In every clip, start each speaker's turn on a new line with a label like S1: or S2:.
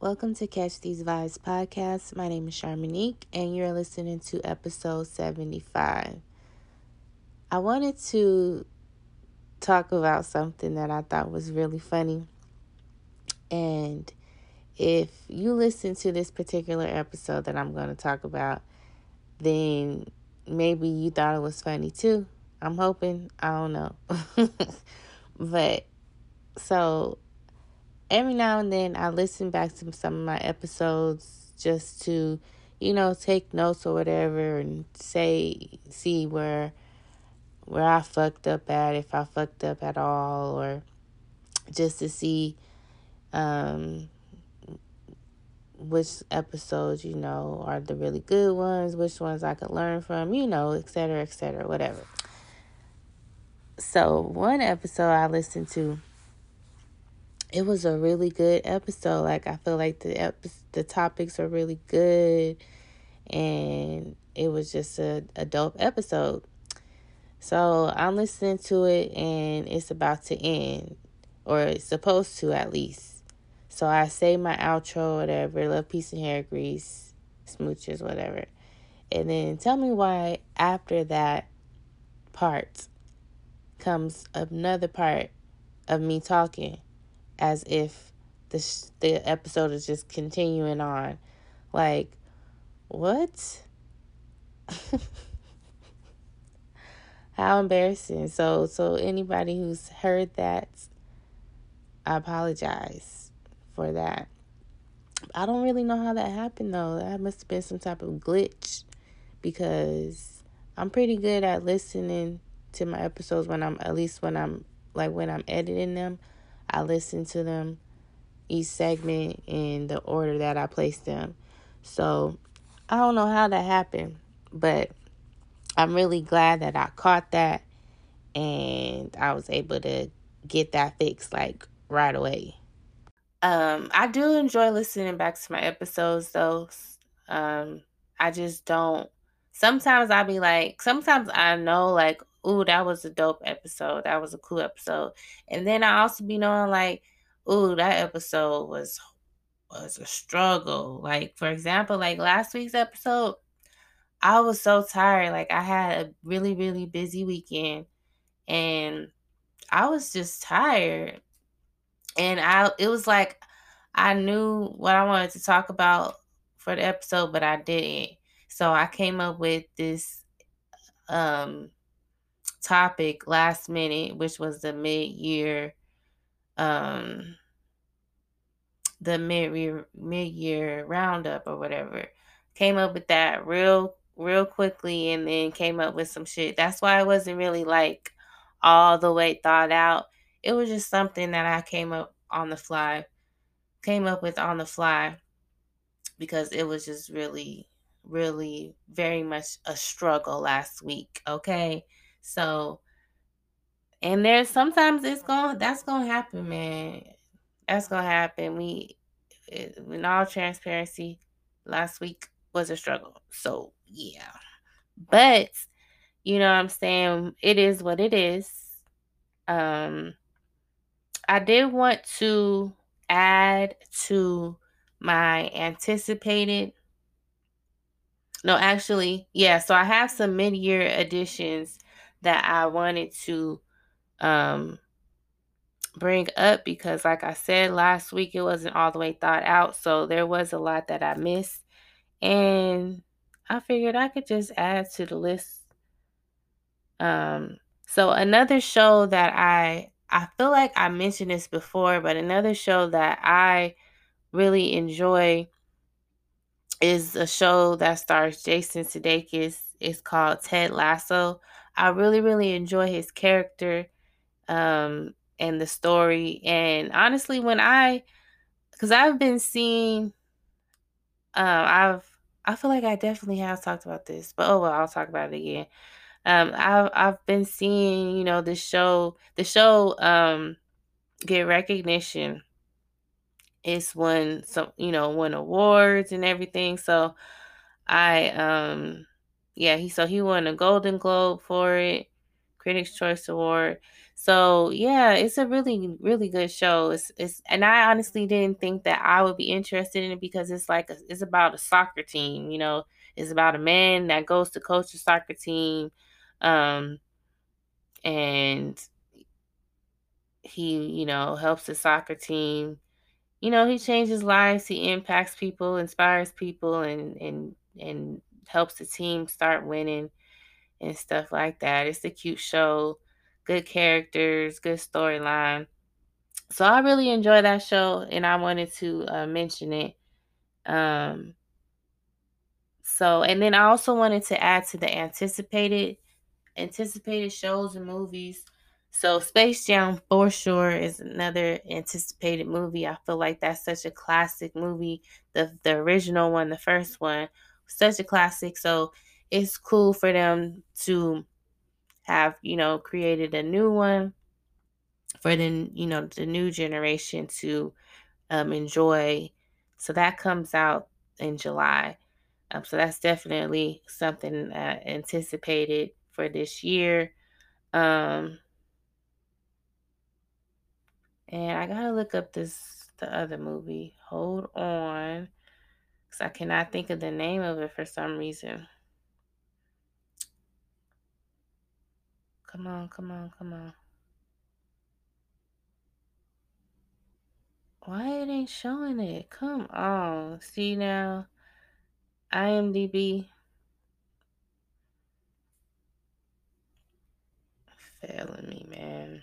S1: Welcome to Catch These Vibes podcast. My name is Charmonique, and you're listening to episode 75. I wanted to talk about something that I thought was really funny. And if you listen to this particular episode that I'm going to talk about, then maybe you thought it was funny too. I'm hoping. I don't know. but so every now and then I listen back to some of my episodes just to, you know, take notes or whatever and say see where where I fucked up at, if I fucked up at all, or just to see um which episodes, you know, are the really good ones, which ones I could learn from, you know, etc., etc., whatever. So, one episode I listened to it was a really good episode. Like I feel like the epi- the topics are really good, and it was just a, a dope episode. So I'm listening to it, and it's about to end, or it's supposed to at least. So I say my outro, whatever. Love, peace, and hair grease, smooches, whatever. And then tell me why after that part comes another part of me talking as if the the episode is just continuing on. Like, what? How embarrassing. So so anybody who's heard that, I apologize for that. I don't really know how that happened though. That must have been some type of glitch because I'm pretty good at listening to my episodes when I'm at least when I'm like when I'm editing them. I listen to them each segment in the order that I placed them. So I don't know how that happened, but I'm really glad that I caught that and I was able to get that fixed like right away. Um, I do enjoy listening back to my episodes though. Um, I just don't sometimes I'll be like, sometimes I know like, ooh, that was a dope episode. That was a cool episode. And then I also be knowing like, ooh, that episode was was a struggle. Like for example, like last week's episode, I was so tired. Like I had a really, really busy weekend and I was just tired. And I it was like I knew what I wanted to talk about for the episode, but I didn't. So I came up with this um topic last minute, which was the mid year um the mid mid year roundup or whatever. Came up with that real real quickly and then came up with some shit. That's why it wasn't really like all the way thought out. It was just something that I came up on the fly. Came up with on the fly because it was just really really very much a struggle last week, okay? So and there's sometimes it's going that's going to happen, man. That's going to happen. We in all transparency, last week was a struggle. So, yeah. But you know what I'm saying? It is what it is. Um I did want to add to my anticipated no, actually, yeah. So I have some mid-year additions that I wanted to um bring up because like I said last week it wasn't all the way thought out. So there was a lot that I missed and I figured I could just add to the list. Um so another show that I I feel like I mentioned this before, but another show that I really enjoy is a show that stars Jason Sudeikis. It's called Ted Lasso. I really, really enjoy his character um, and the story. And honestly, when I, because I've been seeing, um, I've, I feel like I definitely have talked about this, but oh well, I'll talk about it again. Um, I've I've been seeing, you know, the show, the show, um, get recognition it's won some you know won awards and everything so i um yeah he so he won a golden globe for it Critics Choice Award. So yeah, it's a really really good show. It's it's and I honestly didn't think that I would be interested in it because it's like a, it's about a soccer team. You know, it's about a man that goes to coach a soccer team, um, and he you know helps the soccer team. You know, he changes lives. He impacts people, inspires people, and and and helps the team start winning and stuff like that. It's a cute show, good characters, good storyline. So I really enjoy that show, and I wanted to uh, mention it. Um, so, and then I also wanted to add to the anticipated anticipated shows and movies. So, Space Jam for sure is another anticipated movie. I feel like that's such a classic movie. The the original one, the first one, such a classic. So, it's cool for them to have, you know, created a new one for the, you know, the new generation to um, enjoy. So that comes out in July. Um, so that's definitely something uh, anticipated for this year. Um, and I gotta look up this the other movie. Hold on, because I cannot think of the name of it for some reason. Come on, come on, come on. Why it ain't showing it? Come on. See now. IMDb. Failing me, man.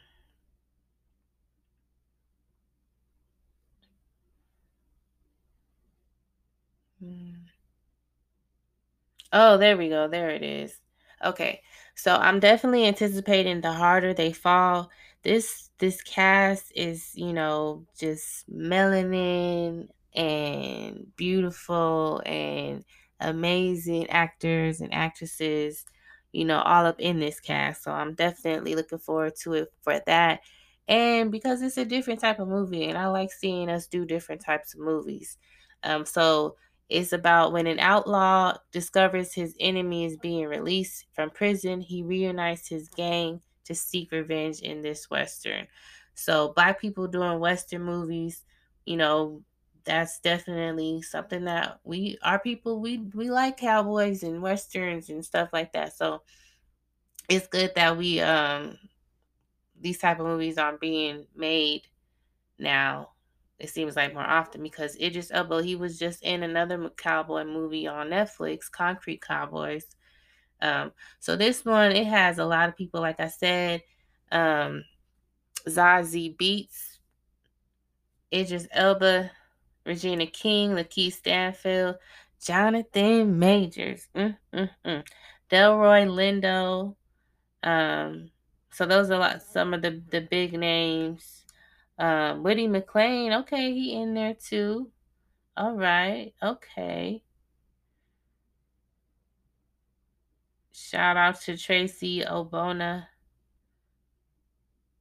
S1: Oh, there we go. There it is. Okay. So I'm definitely anticipating the harder they fall. This this cast is, you know, just melanin and beautiful and amazing actors and actresses, you know, all up in this cast. So I'm definitely looking forward to it for that. And because it's a different type of movie and I like seeing us do different types of movies. Um so it's about when an outlaw discovers his enemy is being released from prison, he reunites his gang to seek revenge in this Western. So, black people doing Western movies, you know, that's definitely something that we, our people, we, we like cowboys and Westerns and stuff like that. So, it's good that we, um, these type of movies are being made now it seems like more often because Idris Elba he was just in another cowboy movie on Netflix, Concrete Cowboys. Um, so this one it has a lot of people, like I said, um, Zazie Beetz, Idris Elba, Regina King, Lakeith Stanfield, Jonathan Majors, mm, mm, mm. Delroy Lindo. Um, so those are like some of the the big names. Um, Woody McClain, okay, he in there too. All right, okay. Shout out to Tracy Obona,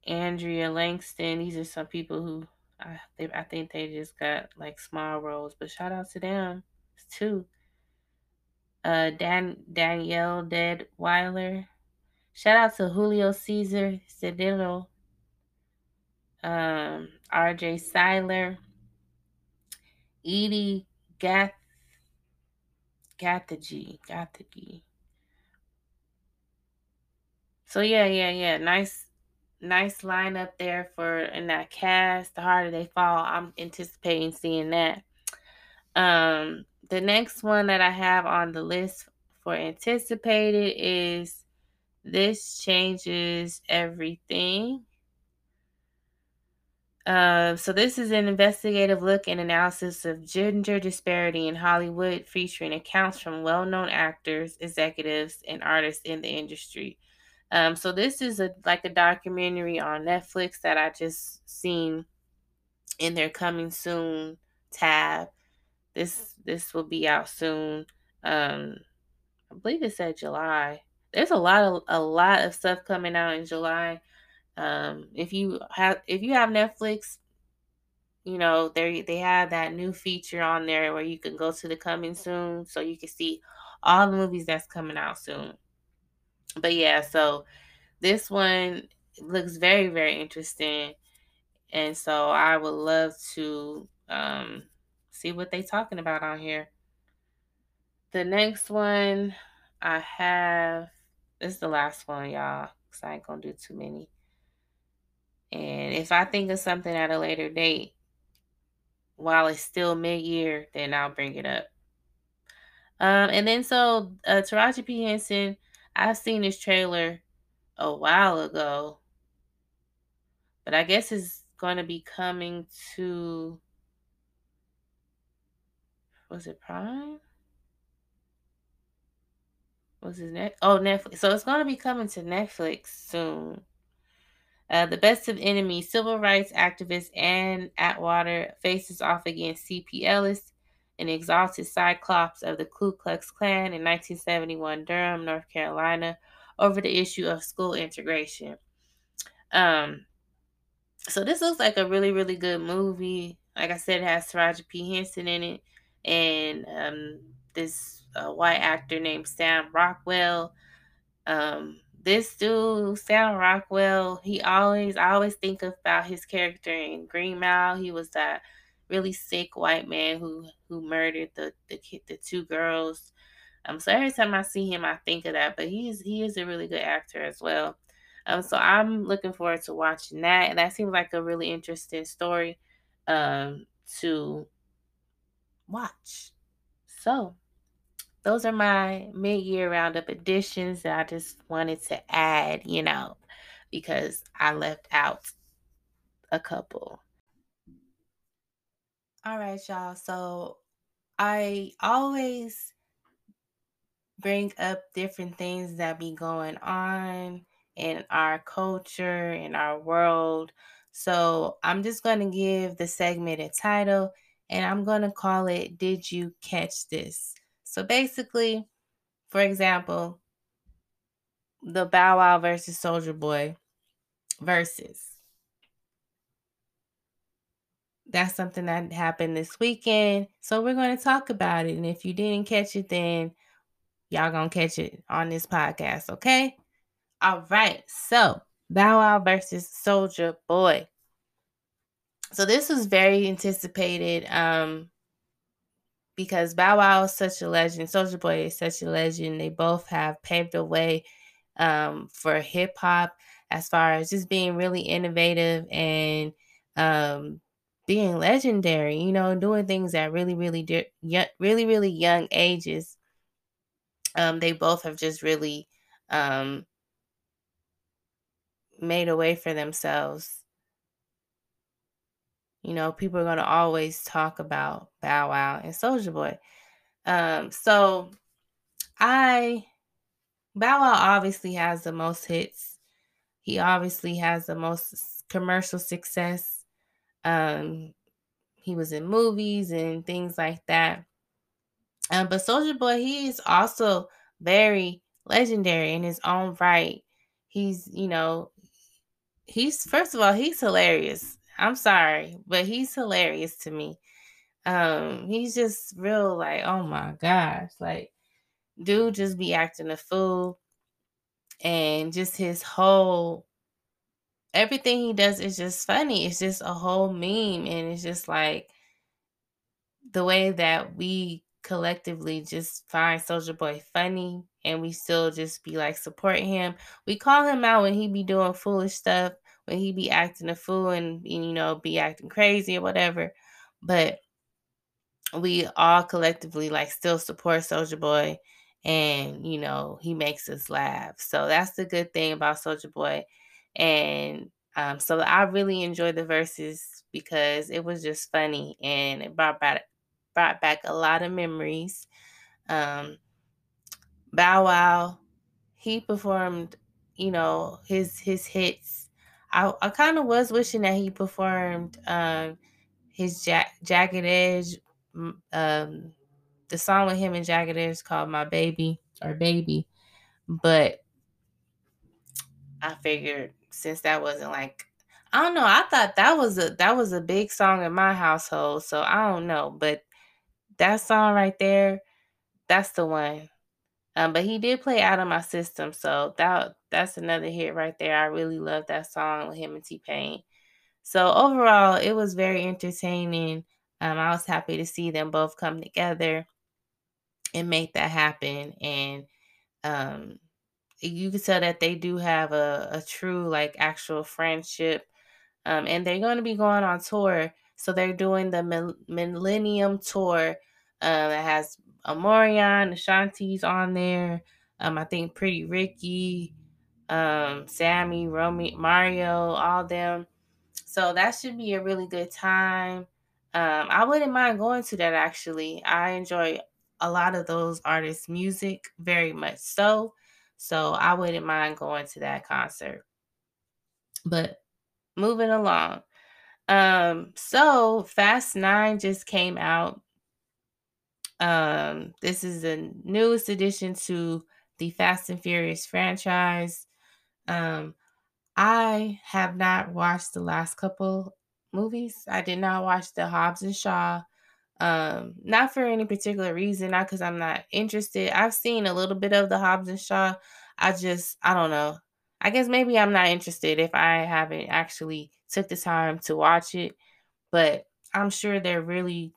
S1: Andrea Langston. These are some people who I they, I think they just got like small roles, but shout out to them too. Uh, Dan Danielle Deadwyler. Shout out to Julio Cesar Cedillo. Um, R.J. Cyler. Edie Gath Gathagy. Gathagy. So yeah, yeah, yeah. Nice nice lineup there for in that cast. The harder they fall. I'm anticipating seeing that. Um the next one that I have on the list for anticipated is This Changes Everything. Uh, so this is an investigative look and analysis of gender disparity in Hollywood, featuring accounts from well-known actors, executives, and artists in the industry. Um, so this is a like a documentary on Netflix that I just seen in their coming soon tab. This this will be out soon. Um, I believe it said July. There's a lot of a lot of stuff coming out in July. Um, if you have if you have Netflix, you know they they have that new feature on there where you can go to the coming soon, so you can see all the movies that's coming out soon. But yeah, so this one looks very, very interesting. And so I would love to um, see what they talking about on here. The next one I have this is the last one, y'all, because I ain't gonna do too many. And if I think of something at a later date, while it's still mid year, then I'll bring it up. Um, and then so uh, Taraji P Henson, I've seen this trailer a while ago, but I guess it's going to be coming to was it Prime? Was it net? Oh, Netflix. So it's going to be coming to Netflix soon. Uh, the best of enemies, civil rights activist Ann Atwater faces off against C.P. Ellis, an exalted cyclops of the Ku Klux Klan in 1971 Durham, North Carolina, over the issue of school integration. Um, so this looks like a really, really good movie. Like I said, it has Taraji P. Henson in it, and um, this uh, white actor named Sam Rockwell. Um, this dude, Sam Rockwell, he always, I always think about his character in Green Mile. He was that really sick white man who who murdered the the kid, the two girls. Um, so every time I see him, I think of that. But he is he is a really good actor as well. Um, so I'm looking forward to watching that. And that seems like a really interesting story um to watch. So those are my mid-year roundup additions that I just wanted to add, you know, because I left out a couple. All right, y'all. So I always bring up different things that be going on in our culture, in our world. So I'm just going to give the segment a title and I'm going to call it Did You Catch This? So basically, for example, the Bow Wow versus Soulja Boy versus. That's something that happened this weekend. So we're going to talk about it. And if you didn't catch it, then y'all to catch it on this podcast, okay? All right. So Bow Wow versus Soulja Boy. So this was very anticipated. Um, because Bow Wow is such a legend, Soulja Boy is such a legend. They both have paved the way um, for hip hop as far as just being really innovative and um, being legendary. You know, doing things at really, really, really, really young ages. Um, they both have just really um, made a way for themselves. You know, people are going to always talk about Bow Wow and Soulja Boy. Um, so I Bow Wow obviously has the most hits. He obviously has the most commercial success. Um, he was in movies and things like that. Um, but Soulja Boy, he is also very legendary in his own right. He's, you know, he's first of all, he's hilarious. I'm sorry, but he's hilarious to me. Um, he's just real like, oh my gosh, like dude just be acting a fool. And just his whole everything he does is just funny. It's just a whole meme. And it's just like the way that we collectively just find Soulja Boy funny and we still just be like supporting him. We call him out when he be doing foolish stuff, when he be acting a fool and, and you know, be acting crazy or whatever. But we all collectively like still support Soulja Boy and you know he makes us laugh. So that's the good thing about Soulja Boy. And um, so I really enjoyed the verses because it was just funny and it brought back brought back a lot of memories. Um, Bow Wow, he performed, you know, his his hits. I, I kind of was wishing that he performed um, his ja- Jagged Edge, um, the song with him and Jagged Edge called "My Baby" or "Baby," but I figured since that wasn't like I don't know. I thought that was a that was a big song in my household, so I don't know. But that song right there, that's the one. Um, but he did play out of my system, so that that's another hit right there. I really love that song with him and T Pain. So overall, it was very entertaining. Um, I was happy to see them both come together and make that happen. And um, you can tell that they do have a, a true, like, actual friendship. Um, and they're going to be going on tour. So they're doing the Millennium Tour uh, that has Omarion, Ashanti's on there. Um, I think Pretty Ricky, um, Sammy, Romy, Mario, all them. So that should be a really good time. Um, I wouldn't mind going to that actually. I enjoy a lot of those artists' music very much so. So I wouldn't mind going to that concert. But moving along. Um, so Fast Nine just came out. Um, this is the newest addition to the Fast and Furious franchise. Um, I have not watched the last couple movies. I did not watch the Hobbs and Shaw. Um, not for any particular reason, not because I'm not interested. I've seen a little bit of the Hobbs and Shaw. I just, I don't know. I guess maybe I'm not interested if I haven't actually took the time to watch it. But I'm sure they're really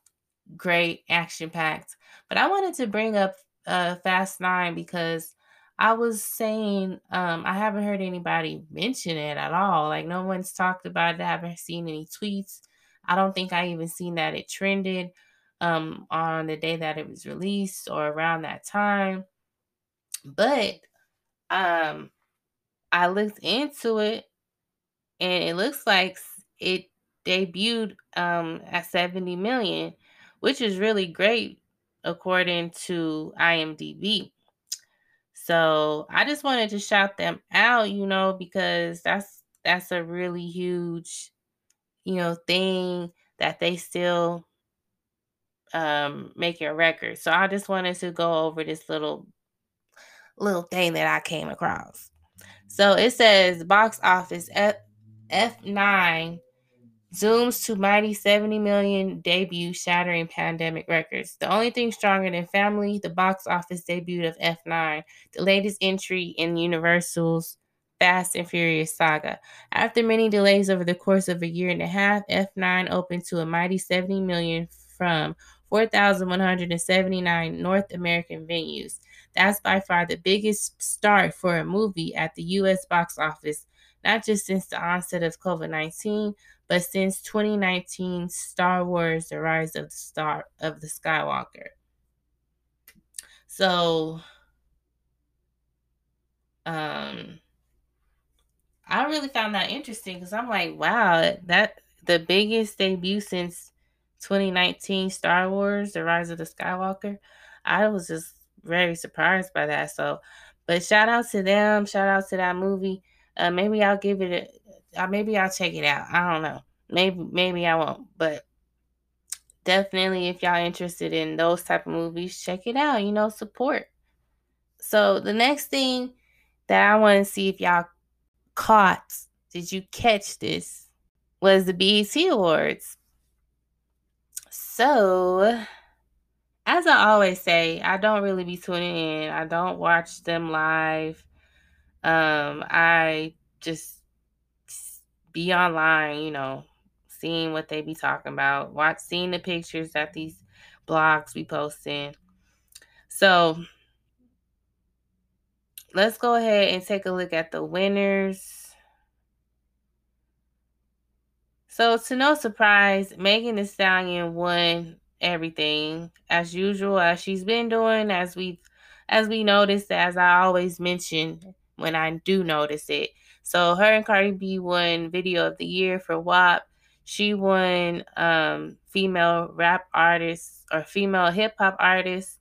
S1: great, action packed. But I wanted to bring up uh, Fast Nine because I was saying um, I haven't heard anybody mention it at all. Like no one's talked about it. I haven't seen any tweets. I don't think I even seen that it trended um, on the day that it was released or around that time. But um, I looked into it, and it looks like it debuted um, at 70 million, which is really great according to IMDb. So I just wanted to shout them out, you know, because that's that's a really huge, you know, thing that they still um a record. So I just wanted to go over this little little thing that I came across. So it says box office F F9 zooms to mighty 70 million debut, shattering pandemic records. The only thing stronger than family, the box office debut of F9, the latest entry in Universal's Fast and Furious saga. After many delays over the course of a year and a half, F9 opened to a mighty 70 million from 4,179 North American venues. That's by far the biggest start for a movie at the U.S. box office, not just since the onset of COVID 19, but since 2019 Star Wars The Rise of the Star of the Skywalker. So um I really found that interesting because I'm like, wow, that the biggest debut since 2019 Star Wars The Rise of the Skywalker. I was just very surprised by that. So, but shout out to them, shout out to that movie. Uh, maybe I'll give it a uh, maybe I'll check it out. I don't know. Maybe maybe I won't, but definitely if y'all interested in those type of movies, check it out. You know, support. So the next thing that I want to see if y'all caught, did you catch this? Was the BET Awards. So, as I always say, I don't really be tuning in. I don't watch them live. Um, I just be online, you know, seeing what they be talking about, watch seeing the pictures that these blogs be posting. So let's go ahead and take a look at the winners. So to no surprise, Megan Thee Stallion won everything as usual, as she's been doing, as we've as we noticed, as I always mention when I do notice it. So her and Cardi B won Video of the Year for WAP. She won um, female rap artist or female hip hop artist.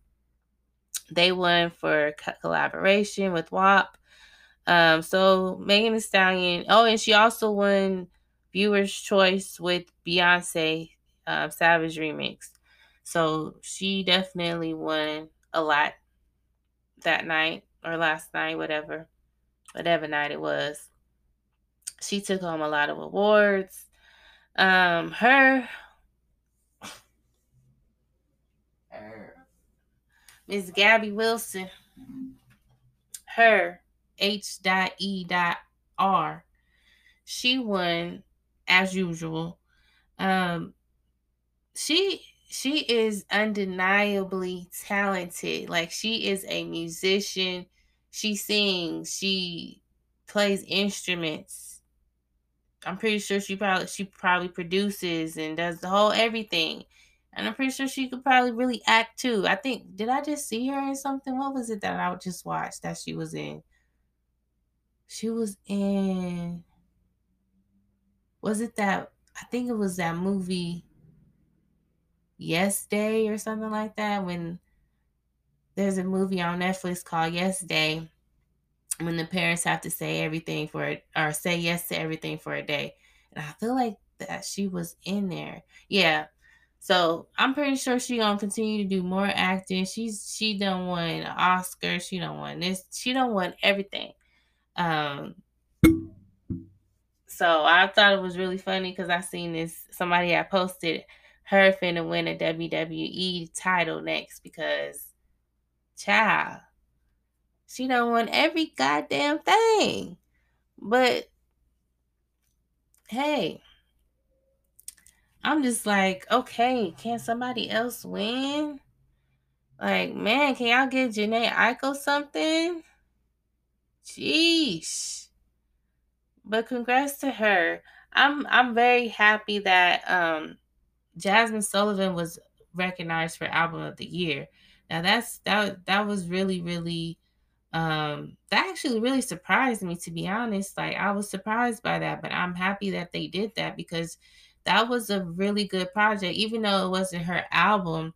S1: They won for collaboration with WAP. Um, so Megan Thee Stallion. Oh, and she also won Viewer's Choice with Beyonce uh, Savage Remix. So she definitely won a lot that night or last night, whatever, whatever night it was she took home a lot of awards. Um, her, her Miss Gabi Wilson, her H.E.R. She won as usual. Um, she she is undeniably talented. Like she is a musician. She sings. She plays instruments. I'm pretty sure she probably she probably produces and does the whole everything. And I'm pretty sure she could probably really act too. I think did I just see her in something? What was it that I just watched that she was in? She was in was it that I think it was that movie Yes Day or something like that when there's a movie on Netflix called Yes Day when the parents have to say everything for or say yes to everything for a day. And I feel like that she was in there. Yeah. So I'm pretty sure she gonna continue to do more acting. She's she done won Oscar. She don't won this. She don't won everything. Um. So I thought it was really funny because I seen this. Somebody had posted her finna win a WWE title next because, child, she don't want every goddamn thing. But hey, I'm just like, okay, can somebody else win? Like, man, can y'all get Jhené Aiko something? Jeez. But congrats to her. I'm I'm very happy that um Jazmine Sullivan was recognized for album of the year. Now that's that that was really really um that actually really surprised me to be honest. Like I was surprised by that, but I'm happy that they did that because that was a really good project even though it wasn't her album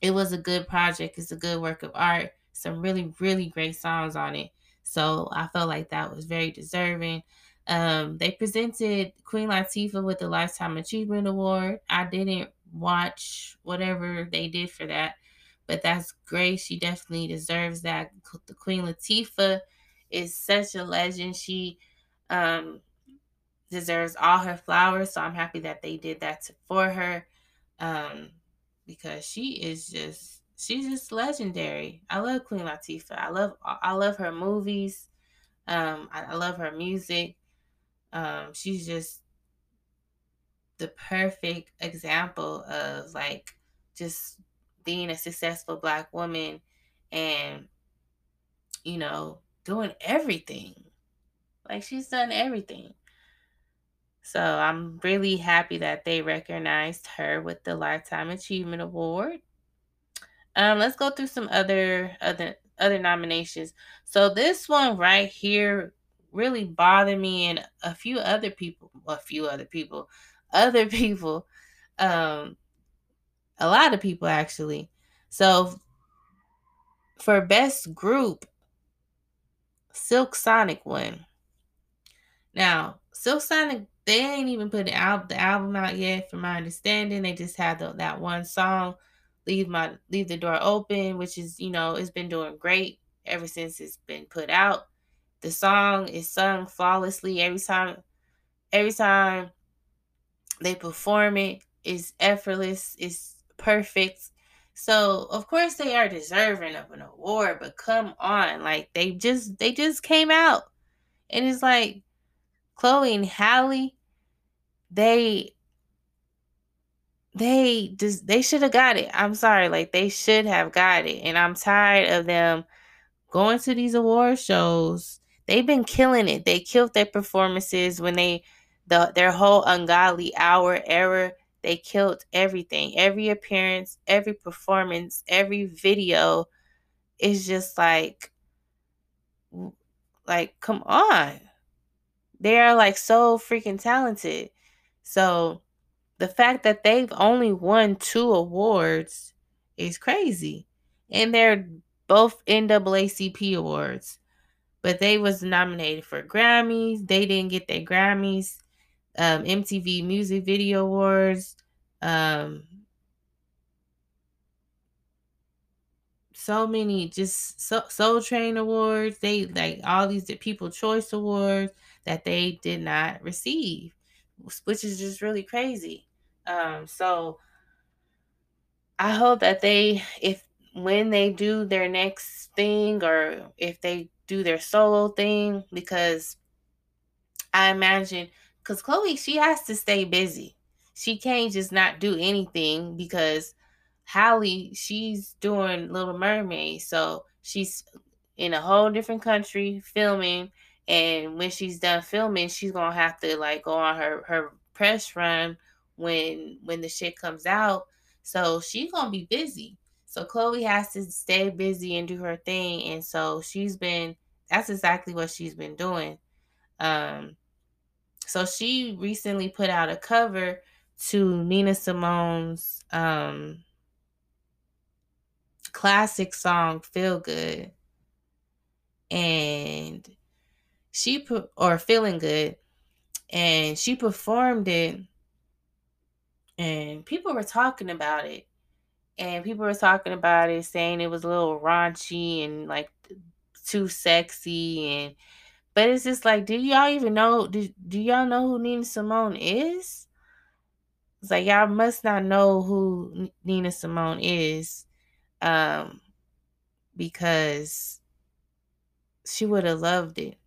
S1: it was a good project. It's a good work of art. Some really, really great songs on it. So I felt like that was very deserving. Um, they presented Queen Latifah with the Lifetime Achievement Award. I didn't watch whatever they did for that, but that's great. She definitely deserves that. The Queen Latifah is such a legend. She um, deserves all her flowers. So I'm happy that they did that for her. Um, because she is just she's just legendary. I love Queen Latifah. I love I love her movies. Um, I, I love her music. Um, she's just the perfect example of like just being a successful black woman and you know doing everything like she's done everything so I'm really happy that they recognized her with the Lifetime Achievement Award. Um, let's go through some other other other nominations. So this one right here really bothered me and a few other people, a few other people, other people, um, a lot of people actually. So for best group, Silk Sonic won. Now, Silk Sonic they ain't even put the album, the album out yet, from my understanding. They just had the, that one song, "Leave My Leave the Door Open," which is you know it's been doing great ever since it's been put out. The song is sung flawlessly every time. Every time they perform it, it's effortless. It's perfect. So of course they are deserving of an award, but come on, like they just they just came out, and it's like Chloe and Halle, they they just they should have got it. I'm sorry, like they should have got it. And I'm tired of them going to these award shows. They've been killing it. They killed their performances when they the their whole ungodly hour era. They killed everything. Every appearance, every performance, every video is just like like come on. They are like so freaking talented. So the fact that they've only won two awards is crazy. And they're both NAACP awards. But they was nominated for Grammys. They didn't get their Grammys. Um, MTV Music Video Awards. Um, so many just so Soul Train awards. They like all these People Choice awards that they did not receive which is just really crazy. Um, so I hope that they, if when they do their next thing or if they do their solo thing because I imagine because Chloe she has to stay busy. She can't just not do anything because Halle she's doing Little Mermaid, so she's in a whole different country filming, and when she's done filming, she's gonna have to like go on her her press run when when the shit comes out. So she's gonna be busy. So Chloe has to stay busy and do her thing, and so she's been. That's exactly what she's been doing. Um, so she recently put out a cover to Nina Simone's um, classic song "Feel Good," and she put or "Feeling Good," and she performed it, and people were talking about it, and people were talking about it, saying it was a little raunchy and like too sexy and but it's just like, do y'all even know? Do, do y'all know who Nina Simone is? It's like y'all must not know who Nina Simone is, um, because she would have loved it.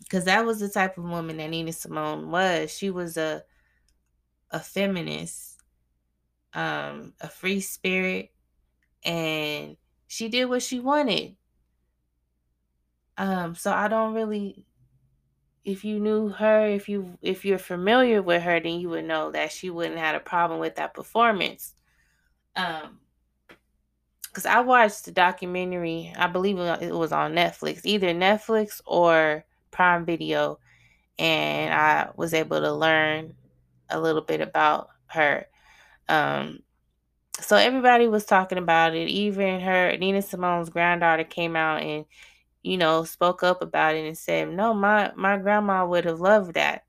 S1: Because that was the type of woman that Nina Simone was. She was a a feminist, um, a free spirit, and she did what she wanted. Um, so I don't really if you knew her, if you if you're familiar with her, then you would know that she wouldn't have a problem with that performance. Um because I watched the documentary, I believe it was on Netflix, either Netflix or Prime Video, and I was able to learn a little bit about her. Um so everybody was talking about it. Even her Nina Simone's granddaughter came out and you know, spoke up about it and said, "No, my my grandma would have loved that.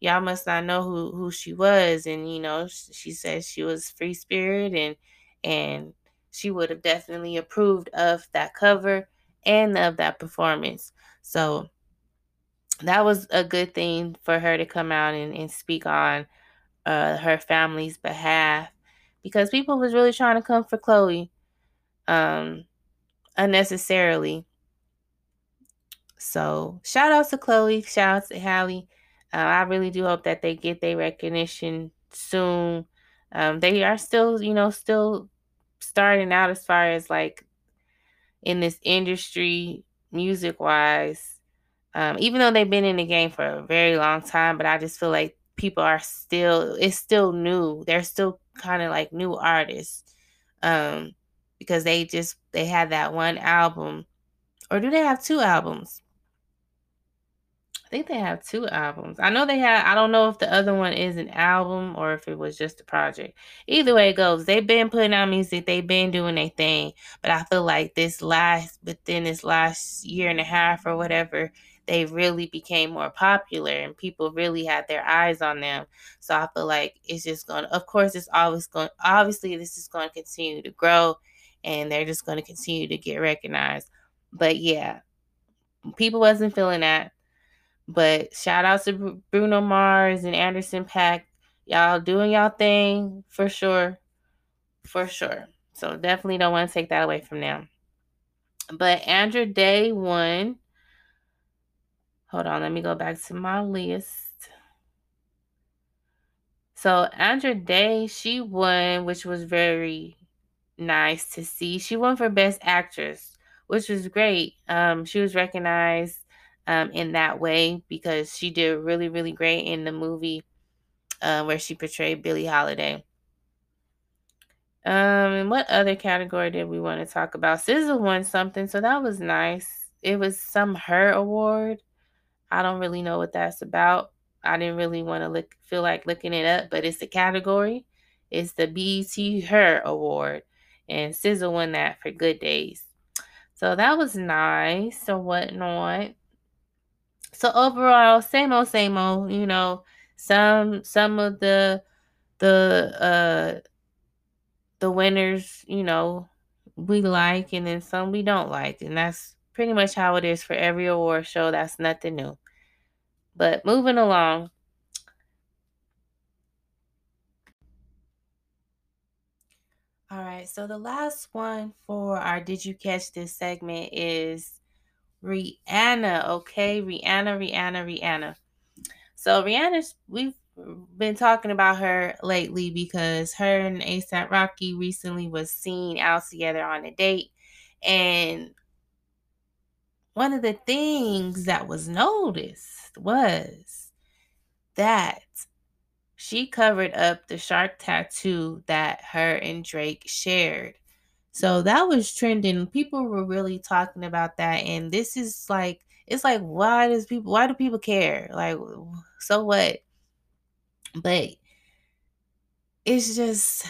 S1: Y'all must not know who who she was." And you know, she said she was free spirit and and she would have definitely approved of that cover and of that performance. So that was a good thing for her to come out and, and speak on uh, her family's behalf because people was really trying to come for Chloe um, unnecessarily so shout out to Chloe, shout out to Halle. Uh, I really do hope that they get their recognition soon. Um, they are still, you know, still starting out as far as like in this industry, music wise. Um, even though they've been in the game for a very long time, but I just feel like people are still, it's still new. They're still kind of like new artists um, because they just, they had that one album. Or do they have two albums? I think they have two albums. I know they have. I don't know if the other one is an album or if it was just a project. Either way it goes, they've been putting out music. They've been doing their thing. But I feel like this last, within this last year and a half or whatever, they really became more popular and people really had their eyes on them. So I feel like it's just going. to Of course, it's always going. Obviously, this is going to continue to grow, and they're just going to continue to get recognized. But yeah, people wasn't feeling that but shout out to Bruno Mars and Anderson .Paak. Y'all doing y'all thing for sure. For sure. So definitely don't want to take that away from them. But Andra Day won. Hold on, let me go back to my list. So Andra Day, she won, which was very nice to see. She won for Best Actress, which was great. Um, she was recognized um, in that way because she did really, really great in the movie uh, where she portrayed Billie Holiday. Um, and what other category did we want to talk about? SZA won something, so that was nice. It was some her award. I don't really know what that's about. I didn't really want to look feel like looking it up, but it's the category. It's the BET Her Award, and SZA won that for Good Days. So that was nice or whatnot so overall, same old, same old. You know, some some of the the uh the winners, you know, we like, and then some we don't like, and that's pretty much how it is for every award show. That's nothing new. But moving along. All right, so the last one for our Did You Catch This segment is Rihanna, okay? Rihanna, Rihanna, Rihanna. So Rihanna, we've been talking about her lately because her and ASAP Rocky recently was seen out together on a date. And one of the things that was noticed was that she covered up the shark tattoo that her and Drake shared. So that was trending. People were really talking about that. And this is like, it's like, why does people, why do people care? Like, so what? But it's just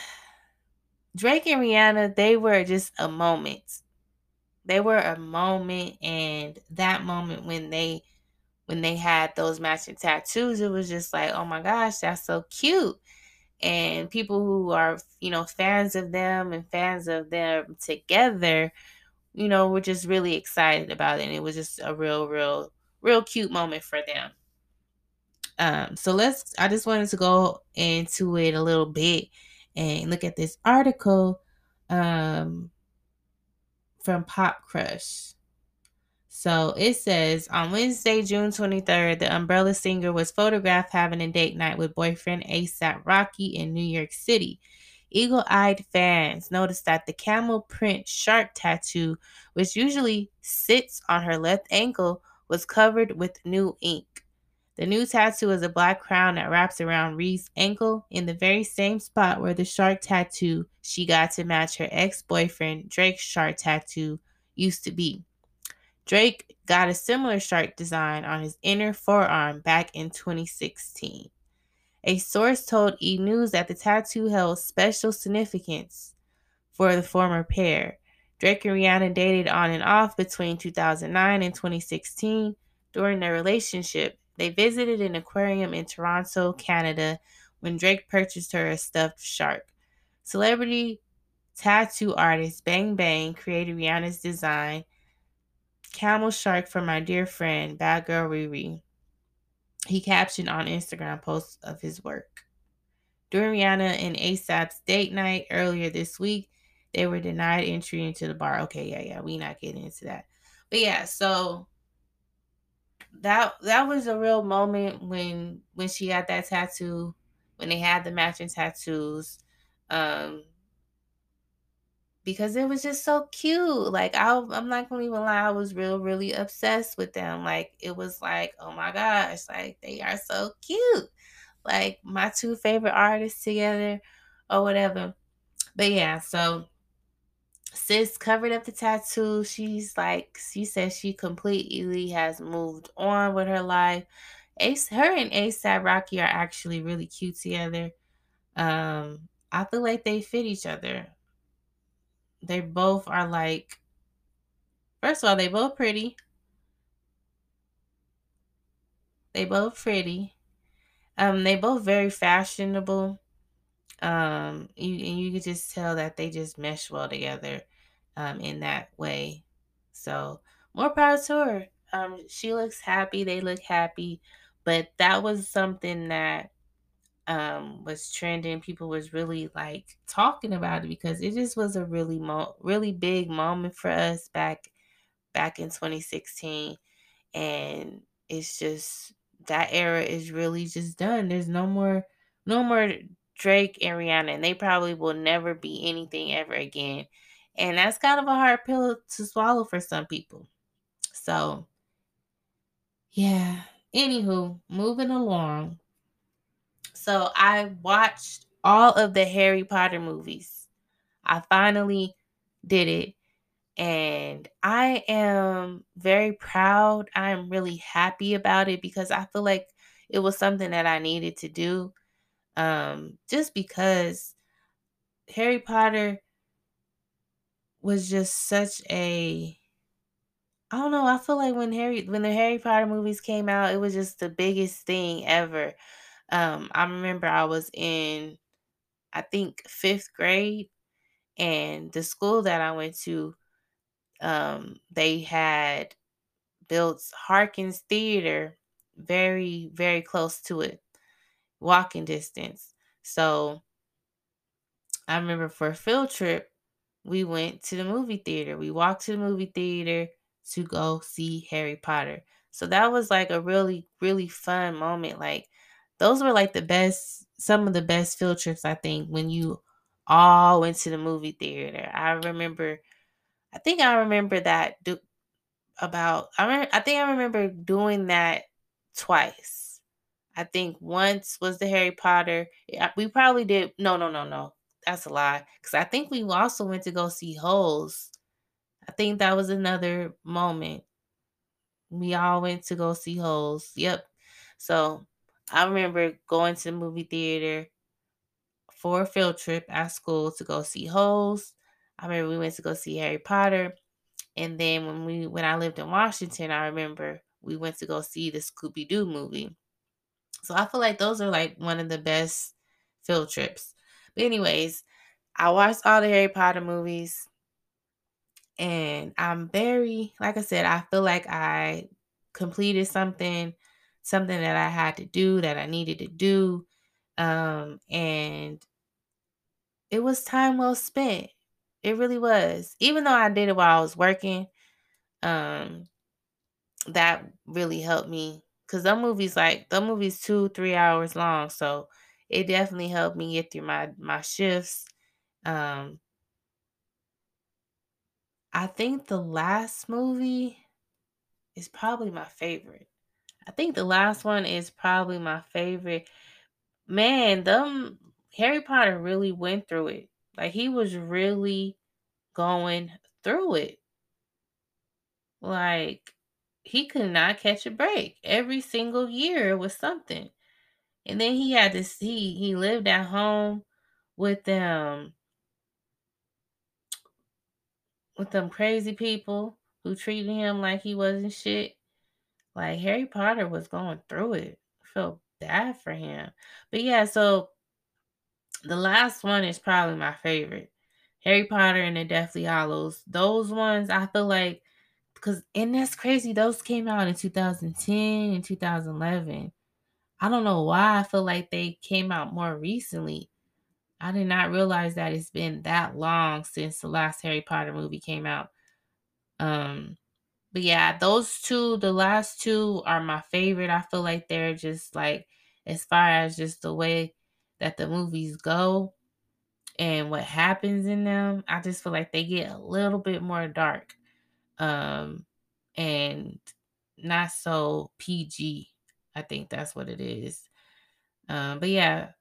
S1: Drake and Rihanna, they were just a moment. They were a moment and that moment when they when they had those matching tattoos, it was just like, oh my gosh, that's so cute. And people who are, you know, fans of them and fans of them together, you know, were just really excited about it. And it was just a real, real, real cute moment for them. Um, so let's I just wanted to go into it a little bit and look at this article um from Pop Crush. So it says on Wednesday, June 23rd, the Umbrella singer was photographed having a date night with boyfriend ASAP Rocky in New York City. Eagle eyed fans noticed that the camel print shark tattoo, which usually sits on her left ankle, was covered with new ink. The new tattoo is a black crown that wraps around Reese's ankle in the very same spot where the shark tattoo she got to match her ex boyfriend Drake's shark tattoo used to be. Drake got a similar shark design on his inner forearm back in 2016. A source told E! News that the tattoo held special significance for the former pair. Drake and Rihanna dated on and off between 2009 and 2016. During their relationship, they visited an aquarium in Toronto, Canada, when Drake purchased her a stuffed shark. Celebrity tattoo artist Bang Bang created Rihanna's design camel shark for my dear friend, Bad Girl Riri. He captioned on Instagram posts of his work. During Rihanna and ASAP's date night earlier this week, they were denied entry into the bar. Okay, yeah, yeah, we not getting into that. But yeah, so that that was a real moment when when she had that tattoo, when they had the matching tattoos. Um because it was just so cute. Like I, I'm not gonna even lie, I was real, really obsessed with them. Like it was like, oh my gosh, like they are so cute. Like my two favorite artists together, or whatever. But yeah, so sis covered up the tattoo. She's like, she says she completely has moved on with her life. Ace, her and ASAP Rocky are actually really cute together. Um, I feel like they fit each other they both are like first of all they both pretty. They both pretty. Um they both very fashionable. Um you and you could just tell that they just mesh well together um in that way. So more power to her. Um she looks happy they look happy. But that was something that um was trending people was really like talking about it because it just was a really mo- really big moment for us back back in 2016 and it's just that era is really just done. There's no more no more drake and rihanna and they probably will never be anything ever again and that's kind of a hard pill to swallow for some people. So yeah. Anywho moving along so I watched all of the Harry Potter movies. I finally did it. And I am very proud. I am really happy about it because I feel like it was something that I needed to do. Um, just because Harry Potter was just such a I don't know, I feel like when Harry when the Harry Potter movies came out, it was just the biggest thing ever. Um, I remember I was in, I think, fifth grade, and the school that I went to, um, they had built Harkins Theater very, very close to it, walking distance. So I remember for a field trip, we went to the movie theater. We walked to the movie theater to go see Harry Potter. So that was like a really, really fun moment. Like, those were like the best, some of the best field trips, I think, when you all went to the movie theater. I remember, I think I remember that do, about, I, I think I remember doing that twice. I think once was the Harry Potter. We probably did, no, no, no, no that's a lie. Because I think we also went to go see Holes. I think that was another moment. We all went to go see Holes. Yep. So I remember going to the movie theater for a field trip at school to go see Holes. I remember we went to go see Harry Potter. And then when we when I lived in Washington, I remember we went to go see the Scooby Doo movie. So I feel like those are like one of the best field trips. But anyways, I watched all the Harry Potter movies. And I'm very, like I said, I feel like I completed something, something that I had to do, that I needed to do. Um, and it was time well spent. It really was. Even though I did it while I was working, um, that really helped me. Cause the movies like the movies two, three hours long. So it definitely helped me get through my my shifts. Um, I think the last movie is probably my favorite. I think the last one is probably my favorite. Man, them Harry Potter really went through it. Like he was really going through it. Like he could not catch a break. Every single year was something. And then he had to see he lived at home with them with them crazy people who treated him like he wasn't shit. Like Harry Potter was going through it. I felt bad for him. But yeah, so the last one is probably my favorite. Harry Potter and the Deathly Hallows. Those ones I feel like because and that's crazy. Those came out in 2010 and 2011. I don't know why I feel like they came out more recently. I did not realize that it's been that long since the last Harry Potter movie came out. Um, but yeah, those two, the last two are my favorite. I feel like they're just like, as far as just the way that the movies go and what happens in them, I just feel like they get a little bit more dark. Um, and not so PG. I think that's what it is. Um, but yeah,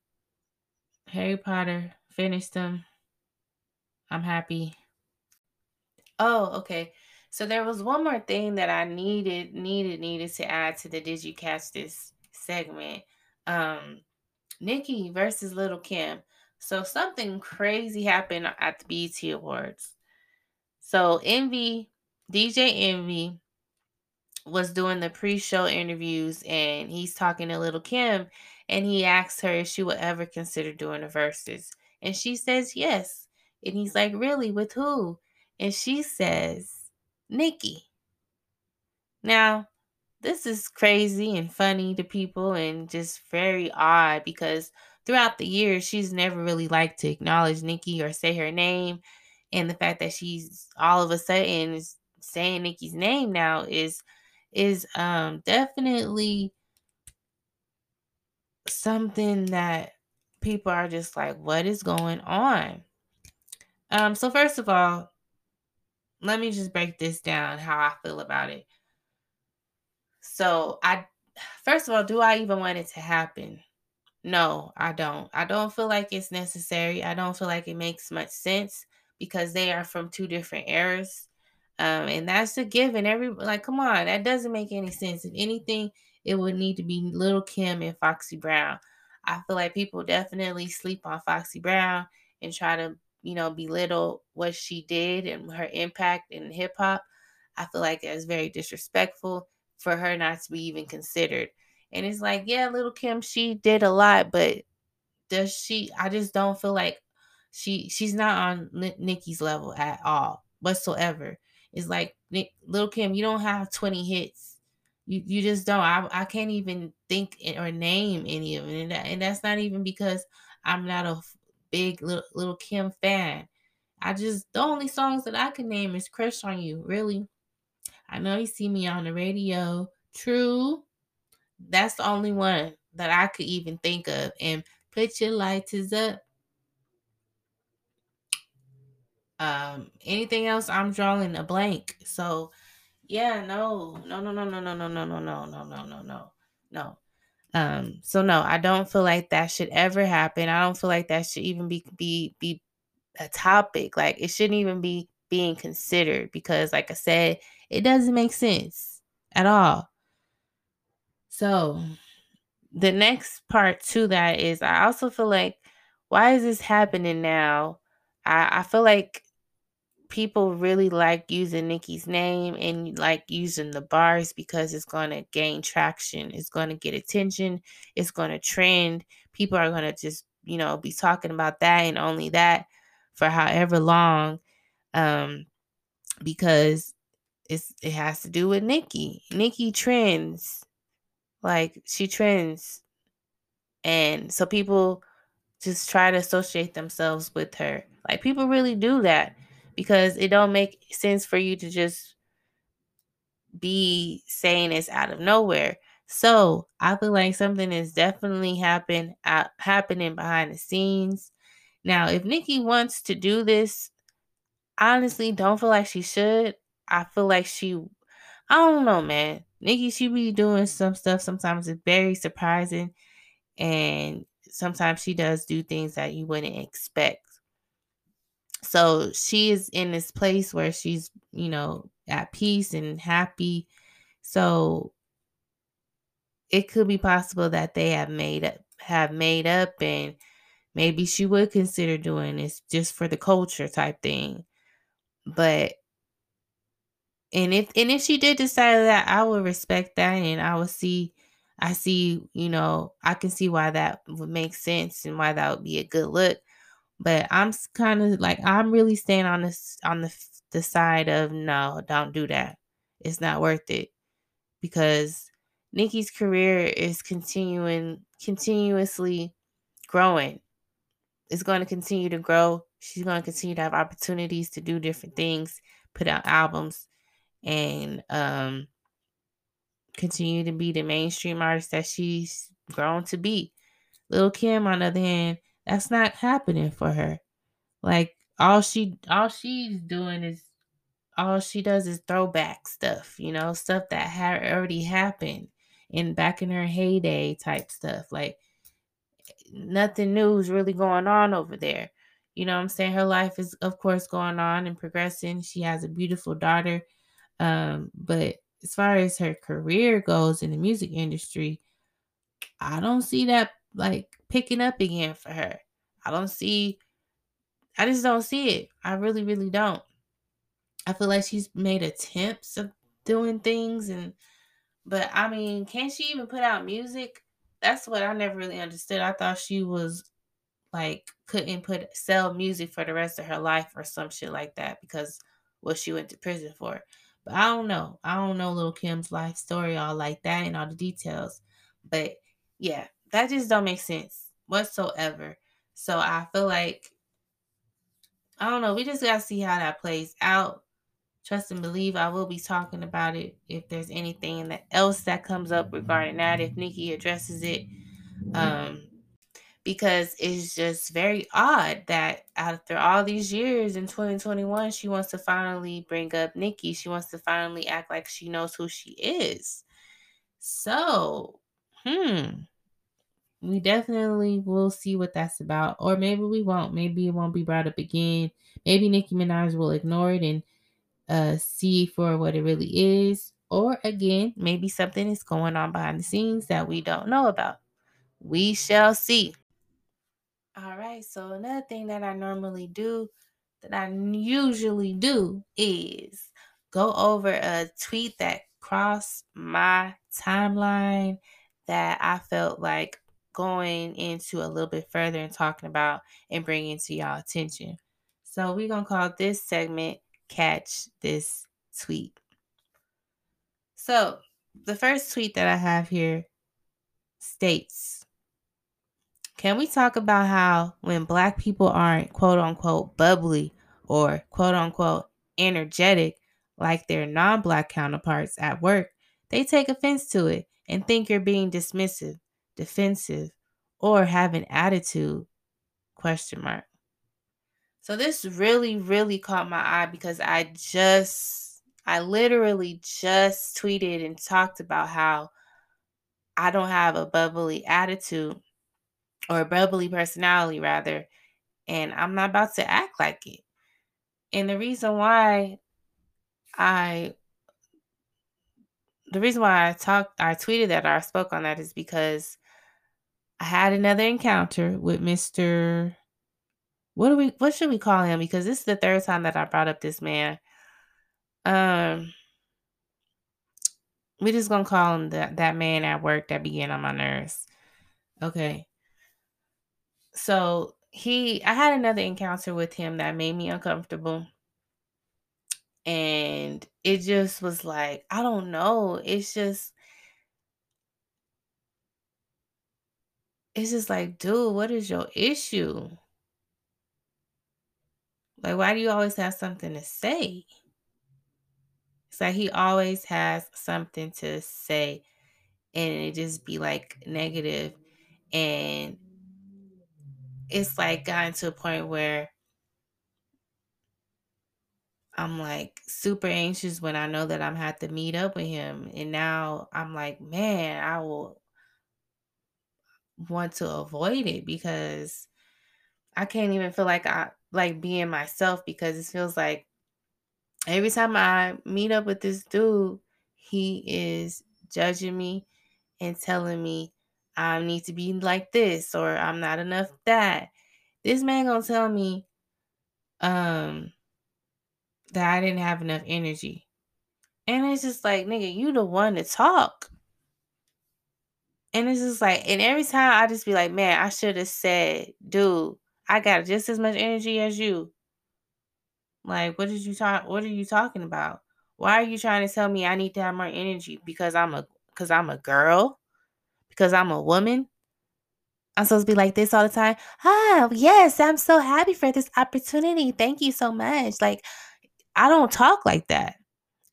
S1: Harry Potter finished them. I'm happy. Oh, okay. So there was one more thing that I needed, needed, needed to add to the Did You Catch This segment. Um, Nicki versus Little Kim. So something crazy happened at the BET Awards. So Envy, DJ Envy was doing the pre-show interviews and he's talking to Little Kim and he asks her if she would ever consider doing the verses. And she says yes. And he's like, Really? With who? And she says, Nicki. Now, this is crazy and funny to people and just very odd because throughout the years, she's never really liked to acknowledge Nicki or say her name. And the fact that she's all of a sudden saying Nicki's name now is is um definitely something that people are just like, what is going on? Um, so first of all, let me just break this down how I feel about it. So I first of all, do I even want it to happen? No, I don't. I don't feel like it's necessary. I don't feel like it makes much sense because they are from two different eras. Um, and that's a given. Every like, come on, that doesn't make any sense. If anything, it would need to be Little Kim and Foxy Brown. I feel like people definitely sleep on Foxy Brown and try to, you know, belittle what she did and her impact in hip hop. I feel like it's very disrespectful for her not to be even considered. And it's like, yeah, Little Kim, she did a lot, but does she? I just don't feel like she she's not on Nicki's level at all whatsoever. It's like Nick, Little Kim, you don't have 20 hits. You you just don't. I I can't even think or name any of it, and, that, and that's not even because I'm not a big little, little Kim fan. I just the only songs that I can name is Crush on You. Really. I know you see me on the radio. True. That's the only one that I could even think of. And put your lighters up. Um, anything else, I'm drawing a blank. So yeah, no, no, no, no, no, no, no, no, no, no, no, no, no, no, no. Um, so no, I don't feel like that should ever happen. I don't feel like that should even be be be a topic. Like it shouldn't even be being considered because like I said, it doesn't make sense at all. So the next part to that is I also feel like why is this happening now? I, I feel like people really like using Nicki's name and like using the bars because it's going to gain traction. It's going to get attention. It's going to trend. People are going to just, you know, be talking about that and only that for however long. Um, because it's it has to do with Nicki. Nicki trends. Like she trends. And so people just try to associate themselves with her. Like people really do that because it don't make sense for you to just be saying it's out of nowhere. So I feel like something is definitely happen uh, happening behind the scenes. Now, if Nicki wants to do this, honestly, don't feel like she should. I feel like she, I don't know, man. Nicki, she be doing some stuff. Sometimes it's very surprising, and sometimes she does do things that you wouldn't expect. So she is in this place where she's, you know, at peace and happy. So it could be possible that they have made up have made up and maybe she would consider doing this just for the culture type thing. But and if and if she did decide that, I would respect that and I would see I see, you know, I can see why that would make sense and why that would be a good look. But I'm kind of like I'm really staying on this on the the side of no, don't do that. It's not worth it because Nicki's career is continuing continuously growing. It's going to continue to grow. She's going to continue to have opportunities to do different things, put out albums, and um, continue to be the mainstream artist that she's grown to be. Little Kim, on the other hand, that's not happening for her. Like all she all she's doing is all she does is throwback stuff, you know, stuff that had already happened in back in her heyday type stuff. Like nothing new is really going on over there. You know I'm saying? Her life is of course going on and progressing. She has a beautiful daughter. Um, but as far as her career goes in the music industry, I don't see that like picking up again for her. I don't see I just don't see it. I really, really don't. I feel like she's made attempts of doing things and but I mean, can she even put out music? That's what I never really understood. I thought she was like couldn't put sell music for the rest of her life or some shit like that because what she went to prison for. But I don't know. I don't know little Kim's life story all like that and all the details. But yeah, that just don't make sense whatsoever. So I feel like I don't know. We just gotta see how that plays out. Trust and believe I will be talking about it if there's anything that else that comes up regarding that, if Nicki addresses it. Um, because it's just very odd that after all these years in 2021, she wants to finally bring up Nicki. She wants to finally act like she knows who she is. So, hmm, we definitely will see what that's about. Or maybe we won't. Maybe it won't be brought up again. Maybe Nicki Minaj will ignore it and uh, see for what it really is. Or again, maybe something is going on behind the scenes that we don't know about. We shall see. All right, so another thing that I normally do, that I usually do, is go over a tweet that crossed my timeline that I felt like going into a little bit further and talking about and bringing to y'all attention. So we're going to call this segment Catch This Tweet. So the first tweet that I have here states can we talk about how when black people aren't quote unquote bubbly or quote unquote energetic like their non black counterparts at work, they take offense to it and think you're being dismissive, defensive, or have an attitude? Question mark. So this really, really caught my eye because I just, I literally just tweeted and talked about how I don't have a bubbly attitude or a bubbly personality, rather, and I'm not about to act like it. And the reason why I, the reason why I talked, I tweeted that or I spoke on that is because I had another encounter with Mr what do we what should we call him? Because this is the third time that I brought up this man. Um we just gonna call him that that man at work that began on my nerves. Okay. So he I had another encounter with him that made me uncomfortable. And it just was like, I don't know. It's just it's just like, dude, what is your issue? Like, why do you always have something to say? It's like he always has something to say, and it just be like negative, and it's like gotten to a point where I'm like super anxious when I know that I'm have to meet up with him, and now I'm like, man, I will want to avoid it because I can't even feel like I like being myself because it feels like every time I meet up with this dude, he is judging me and telling me I need to be like this or I'm not enough that. This man gonna tell me um that I didn't have enough energy. And it's just like, nigga, you the one to talk. And it's just like, and every time I just be like, man, I should have said, dude, I got just as much energy as you. Like, what did you talk? What are you talking about? Why are you trying to tell me I need to have more energy because I'm a because I'm a girl, because I'm a woman? I'm supposed to be like this all the time. Ah, yes, I'm so happy for this opportunity. Thank you so much. Like, I don't talk like that.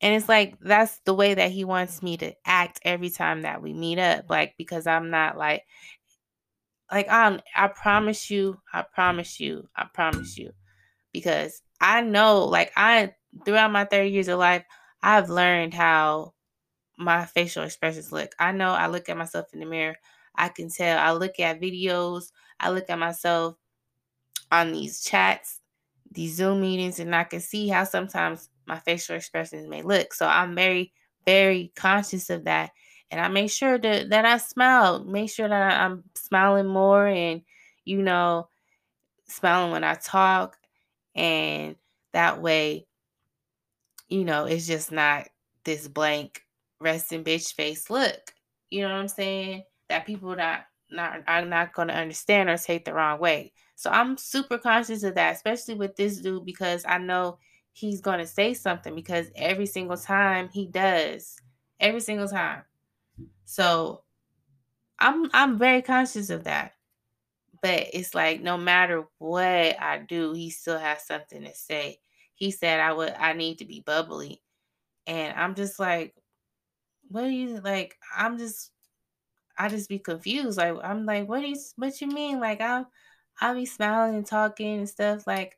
S1: And it's like that's the way that he wants me to act every time that we meet up. Like, because I'm not like like I I promise you, I promise you, I promise you. Because I know, like I throughout my 30 years of life, I've learned how my facial expressions look. I know I look at myself in the mirror. I can tell. I look at videos. I look at myself on these chats, these Zoom meetings, and I can see how sometimes my facial expressions may look. So I'm very, very conscious of that. And I make sure that, that I smile, make sure that I'm smiling more and, you know, smiling when I talk. And that way, you know, it's just not this blank resting bitch face look. You know what I'm saying? That people not not are not gonna understand or take the wrong way. So I'm super conscious of that, especially with this dude, because I know he's gonna say something because every single time he does. Every single time. So I'm I'm very conscious of that. But it's like no matter what I do, he still has something to say. He said I would I need to be bubbly. And I'm just like, what do you like? I'm just I just be confused. Like I'm like, what do you what you mean? Like I'll I'll be smiling and talking and stuff. Like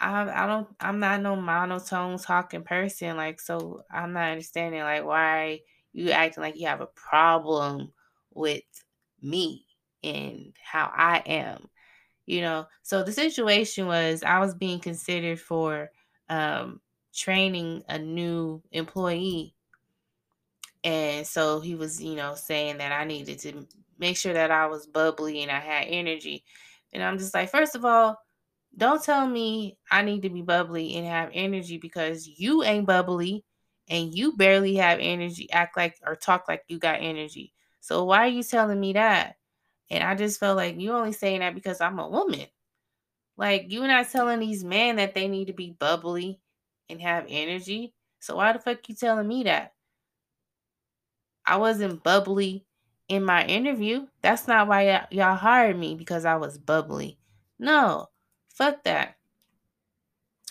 S1: I I don't I'm not no monotone talking person. Like so I'm not understanding like why you acting like you have a problem with me and how I am. You know, so the situation was I was being considered for um, training a new employee. And so he was, you know, saying that I needed to make sure that I was bubbly and I had energy. And I'm just like, first of all, don't tell me I need to be bubbly and have energy because you ain't bubbly and you barely have energy, act like or talk like you got energy. So why are you telling me that? And I just felt like you only saying that because I'm a woman. Like you're not telling these men that they need to be bubbly and have energy. So why the fuck you telling me that? I wasn't bubbly in my interview. That's not why y- y'all hired me because I was bubbly. No, fuck that.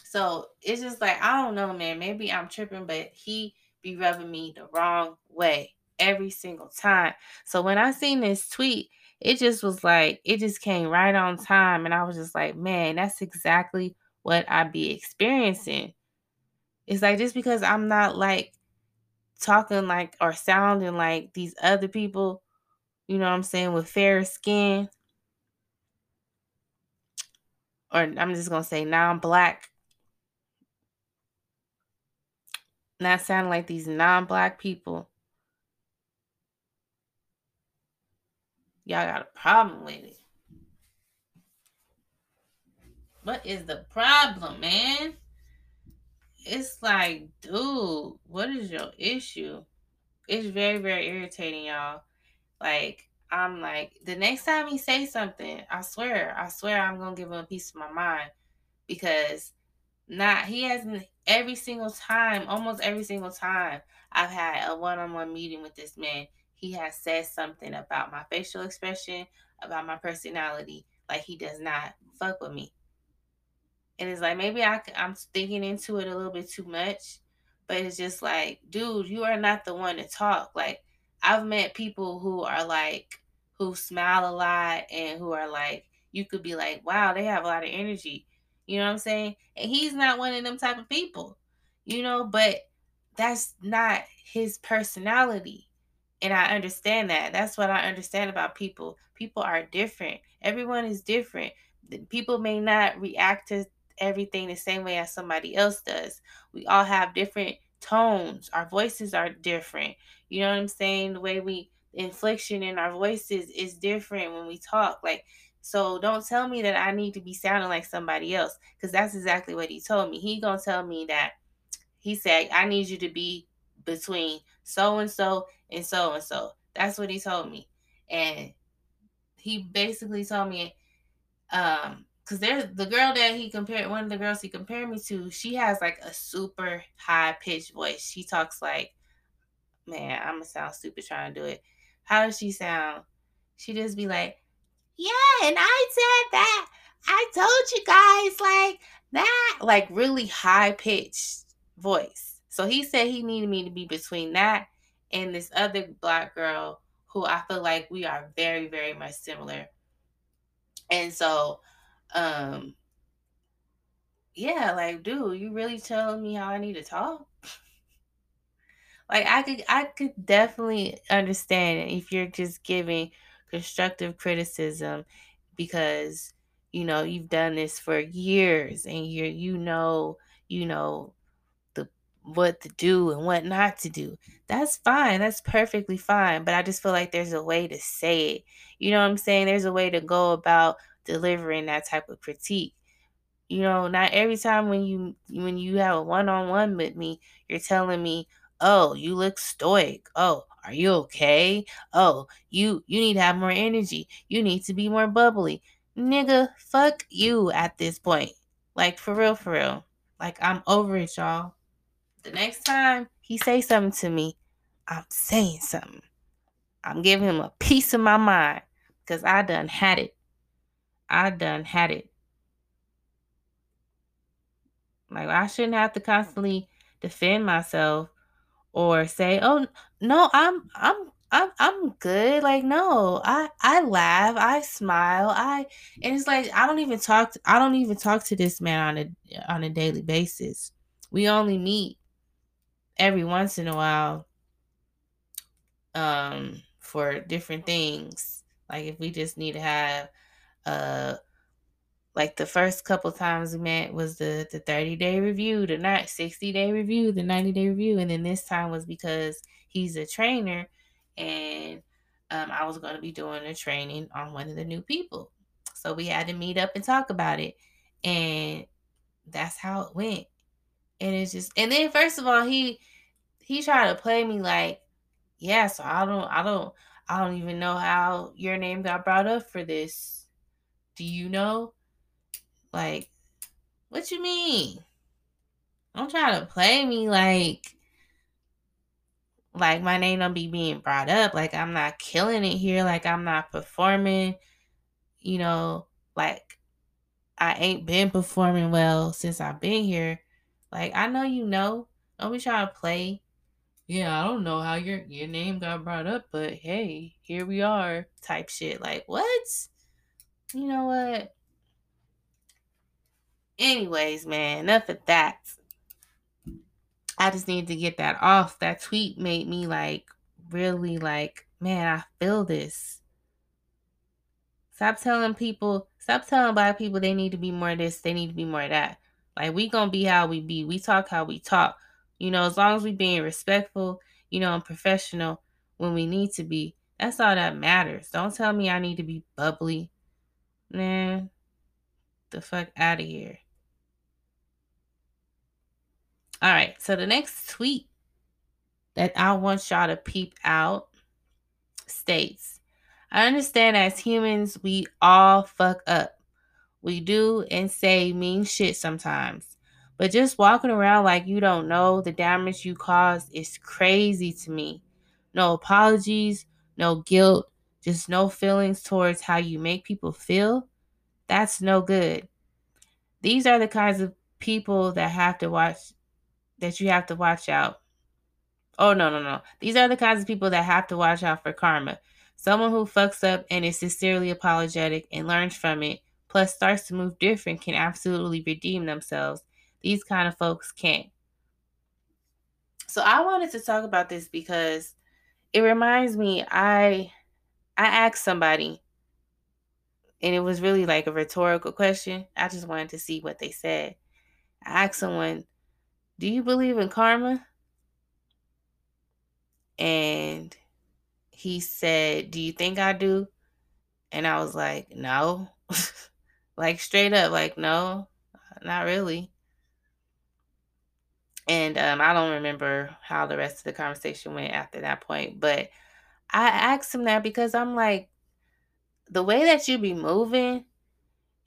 S1: So it's just like I don't know, man. Maybe I'm tripping, but he be rubbing me the wrong way every single time. So when I seen this tweet, it just was like it just came right on time, and I was just like, man, that's exactly what I be experiencing. It's like just because I'm not like talking like or sounding like these other people, you know what I'm saying, with fair skin, or I'm just gonna say non-black, not sounding like these non-black people. Y'all got a problem with it. What is the problem, man? It's like, dude, what is your issue? It's very, very irritating, y'all. Like, I'm like, the next time he say something, I swear, I swear I'm gonna give him a piece of my mind. Because not he hasn't every single time, almost every single time I've had a one-on-one meeting with this man, he has said something about my facial expression, about my personality, like he does not fuck with me. And it's like maybe I, I'm thinking into it a little bit too much, but it's just like, dude, you are not the one to talk. Like I've met people who are like who smile a lot and who are like you could be like, wow, they have a lot of energy. You know what I'm saying? And he's not one of them type of people. You know, but that's not his personality. And I understand that. That's what I understand about people. People are different. Everyone is different. People may not react to everything the same way as somebody else does. We all have different tones. Our voices are different. You know what I'm saying? The way we inflection in our voices is different when we talk. Like so don't tell me that I need to be sounding like somebody else cuz that's exactly what he told me. He to tell me that he said I need you to be between so and so and so and so. That's what he told me. And he basically told me um because there's the girl that he compared one of the girls he compared me to she has like a super high pitched voice she talks like man i'm gonna sound stupid trying to do it. How does she sound? She just be like yeah and i said that. I told you guys like that like really high pitched voice. So he said he needed me to be between that and this other black girl who i feel like we are very very much similar. And so um yeah, like, dude, you really telling me how I need to talk? Like, I could, I could definitely understand if you're just giving constructive criticism because you know you've done this for years and you're, you know, you know the what to do and what not to do. That's fine. That's perfectly fine. But I just feel like there's a way to say it. You know what I'm saying? There's a way to go about delivering that type of critique you know not every time when you when you have a one-on-one with me you're telling me oh you look stoic. Oh are you okay? Oh you you need to have more energy. You need to be more bubbly. Nigga fuck you at this point. Like for real for real. Like i'm over it y'all. The next time he say something to me i'm saying something. I'm giving him a piece of my mind because i done had it. I done had it. Like I shouldn't have to constantly defend myself or say, "Oh no, I'm I'm I'm I'm good." Like no, I I laugh, I smile, I and it's like I don't even talk to, I don't even talk to this man on a on a daily basis. We only meet every once in a while um for different things. Like if we just need to have uh like the first couple times we met was the the 30 day review the not 60 day review the 90 day review and then this time was because he's a trainer and um, i was going to be doing a training on one of the new people. So we had to meet up and talk about it and that's how it went. And it's just and then first of all he he tried to play me like yeah so i don't i don't i don't even know how your name got brought up for this. Do you know like, what you mean? Don't try to play me like like my name don't be being brought up. Like I'm not killing it here. Like I'm not performing. You know, like I ain't been performing well since I've been here. Like I know you know. Don't be trying to play. Yeah, I don't know how your your name got brought up, but hey, here we are. Type shit. Like what? You know what? Anyways, man, enough of that. I just need to get that off. That tweet made me like really like, man, I feel this. Stop telling people, stop telling black people they need to be more this, they need to be more that. Like we gonna be how we be. We talk how we talk. You know, as long as we being respectful, you know, and professional when we need to be. That's all that matters. Don't tell me I need to be bubbly. Man, the fuck out of here. All right, so the next tweet that I want y'all to peep out states I understand as humans, we all fuck up. We do and say mean shit sometimes. But just walking around like you don't know the damage you caused is crazy to me. No apologies, no guilt, just no feelings towards how you make people feel. That's no good. These are the kinds of people that have to watch that you have to watch out. Oh no, no, no. These are the kinds of people that have to watch out for karma. Someone who fucks up and is sincerely apologetic and learns from it, plus starts to move different, can absolutely redeem themselves. These kind of folks can't. So I wanted to talk about this because it reminds me I I asked somebody and it was really like a rhetorical question. I just wanted to see what they said. I asked someone, "Do you believe in karma?" And he said, Do you think I do? And I was like, No. like straight up, like, no, not really. And um, I don't remember how the rest of the conversation went after that point, but I asked him that because I'm like, the way that you be moving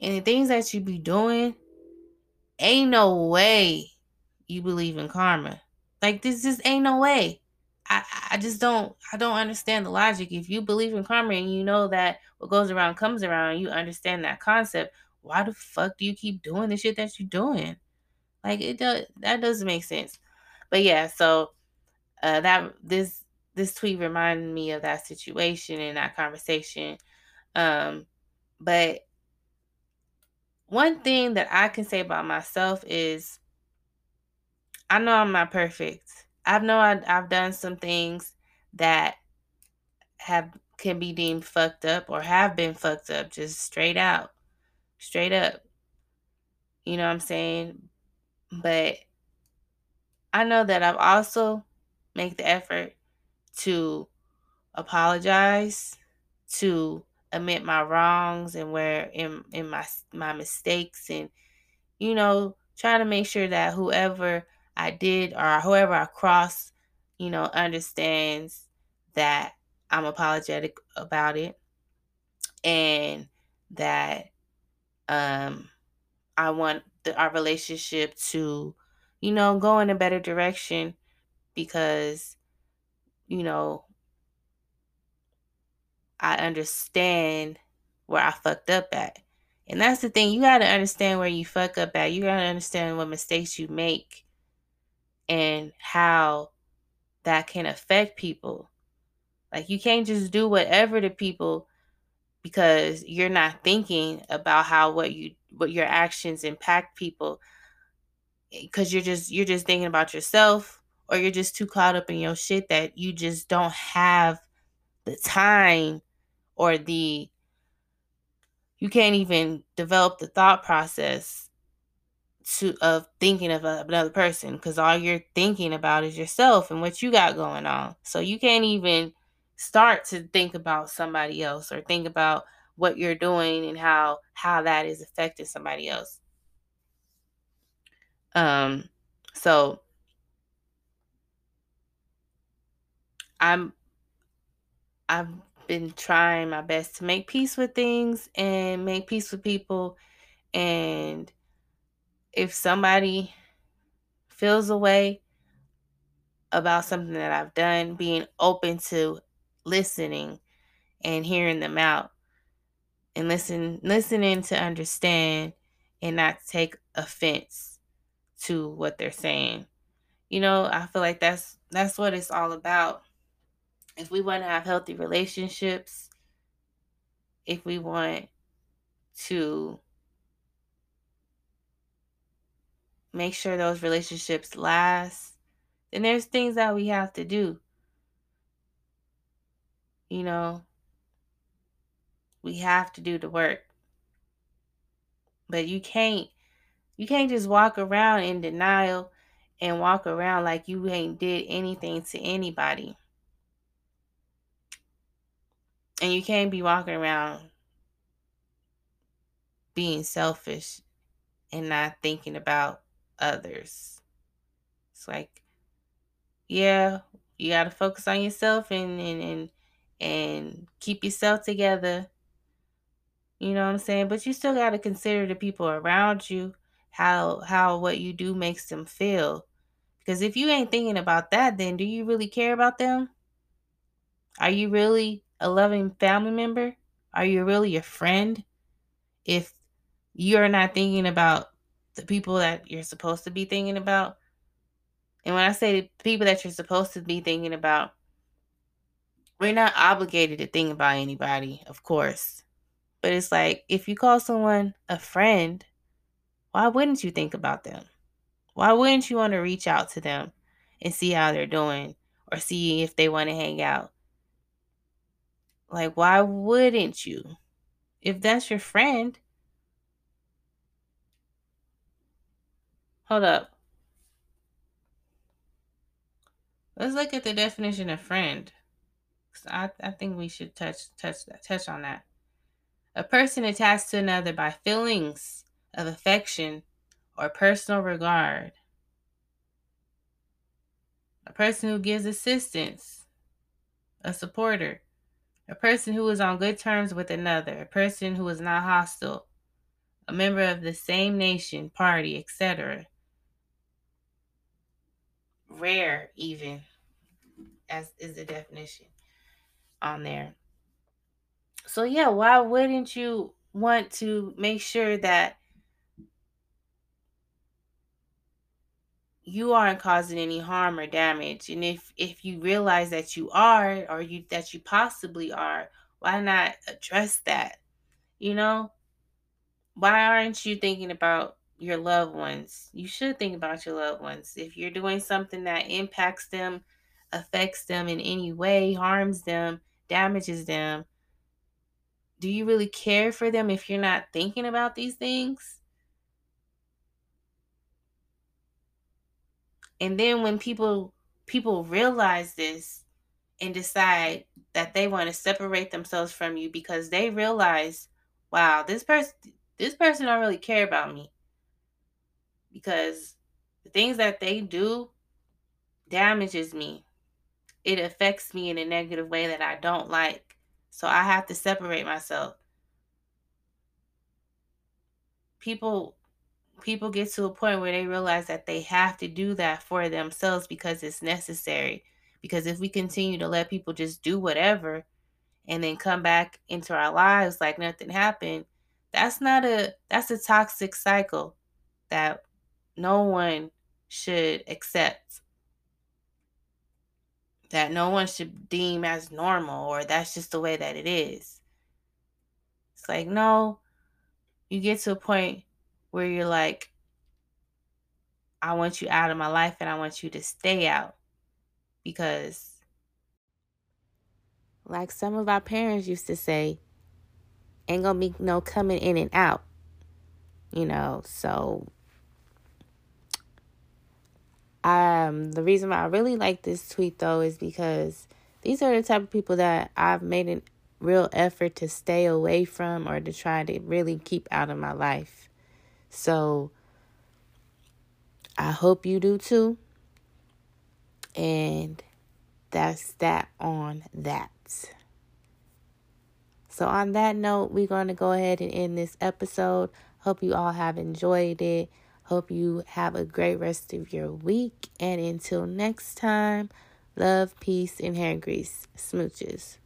S1: and the things that you be doing, ain't no way you believe in karma. Like this just ain't no way. I, I just don't I don't understand the logic. If you believe in karma and you know that what goes around comes around, you understand that concept. Why the fuck do you keep doing the shit that you're doing? Like it does that doesn't make sense. But yeah, so uh that this this tweet reminded me of that situation and that conversation. Um but one thing that I can say about myself is I know I'm not perfect. I know I, I've done some things that have can be deemed fucked up or have been fucked up just straight out straight up you know what i'm saying but i know that i've also make the effort to apologize to admit my wrongs and where in in my my mistakes and you know trying to make sure that whoever I did or whoever I cross, you know, understands that I'm apologetic about it and that um I want the, our relationship to, you know, go in a better direction because, you know, I understand where I fucked up at. And that's the thing, you got to understand where you fuck up at. You got to understand what mistakes you make and how that can affect people. Like you can't just do whatever to people because you're not thinking about how what you what your actions impact people eh, because you're just you're just thinking about yourself or you're just too caught up in your shit that you just don't have the time or the you can't even develop the thought process to of thinking of another person because all you're thinking about is yourself and what you got going on. So you can't even start to think about somebody else or think about what you're doing and how how that is affecting somebody else. Um so I'm I've been trying my best to make peace with things and make peace with people and if somebody feels a way, about something that I've done, being open to listening and hearing them out and listen listening to understand and not take offense to what they're saying. You know, I feel like that's that's what it's all about. If we want to have healthy relationships, if we want to make sure those relationships last, then there's things that we have to do. You know, we have to do the work. But you can't you can't just walk around in denial and walk around like you ain't did anything to anybody. And you can't be walking around being selfish and not thinking about others. It's like, yeah, you got to focus on yourself and, and, and, and keep yourself together. You know what I'm saying? But you still got to consider the people around you, how how what you do makes them feel. Because if you ain't thinking about that, then do you really care about them? Are you really a loving family member? Are you really a friend? If you're not thinking about the people that you're supposed to be thinking about. And when I say the people that you're supposed to be thinking about, we're not obligated to think about anybody, of course. But it's like if you call someone a friend, why wouldn't you think about them? Why wouldn't you want to reach out to them and see how they're doing or see if they want to hang out? Like, why wouldn't you? If that's your friend, hold up. Let's look at the definition of friend. I, I think we should touch touch touch on that. A person attached to another by feelings of affection or personal regard. A person who gives assistance, a supporter. A person who is on good terms with another, a person who is not hostile, a member of the same nation, party, etc. Rare, even, as is the definition on there. So, yeah, why wouldn't you want to make sure that you aren't causing any harm or damage? And if if you realize that you are or you that you possibly are why not address that? You know? Why aren't you thinking about your loved ones. You should think about your loved ones. If you're doing something that impacts them affects them in any way harms them damages them do you really care for them if you're not thinking about these things? And then when people people realize this and decide that they want to separate themselves from you because they realize, wow, this person this person don't really care about me. Because the things that they do damages me. It affects me in a negative way that I don't like. So I have to separate myself. People people get to a point where they realize that they have to do that for themselves because it's necessary. Because if we continue to let people just do whatever and then come back into our lives like nothing happened, that's not a that's a toxic cycle that no one should accept. That no one should deem as normal or that's just the way that it is. It's like, no, you get to a point where you're like, I want you out of my life and I want you to stay out. Because, like some of our parents used to say, ain't gonna be no coming in and out. You know, so um the reason why I really like this tweet though is because these are the type of people that I've made a real effort to stay away from or to try to really keep out of my life. So I hope you do too. And that's that on that. So, on that note, we're going to go ahead and end this episode. Hope you all have enjoyed it. Hope you have a great rest of your week. And until next time, love, peace, and hair grease. Smooches.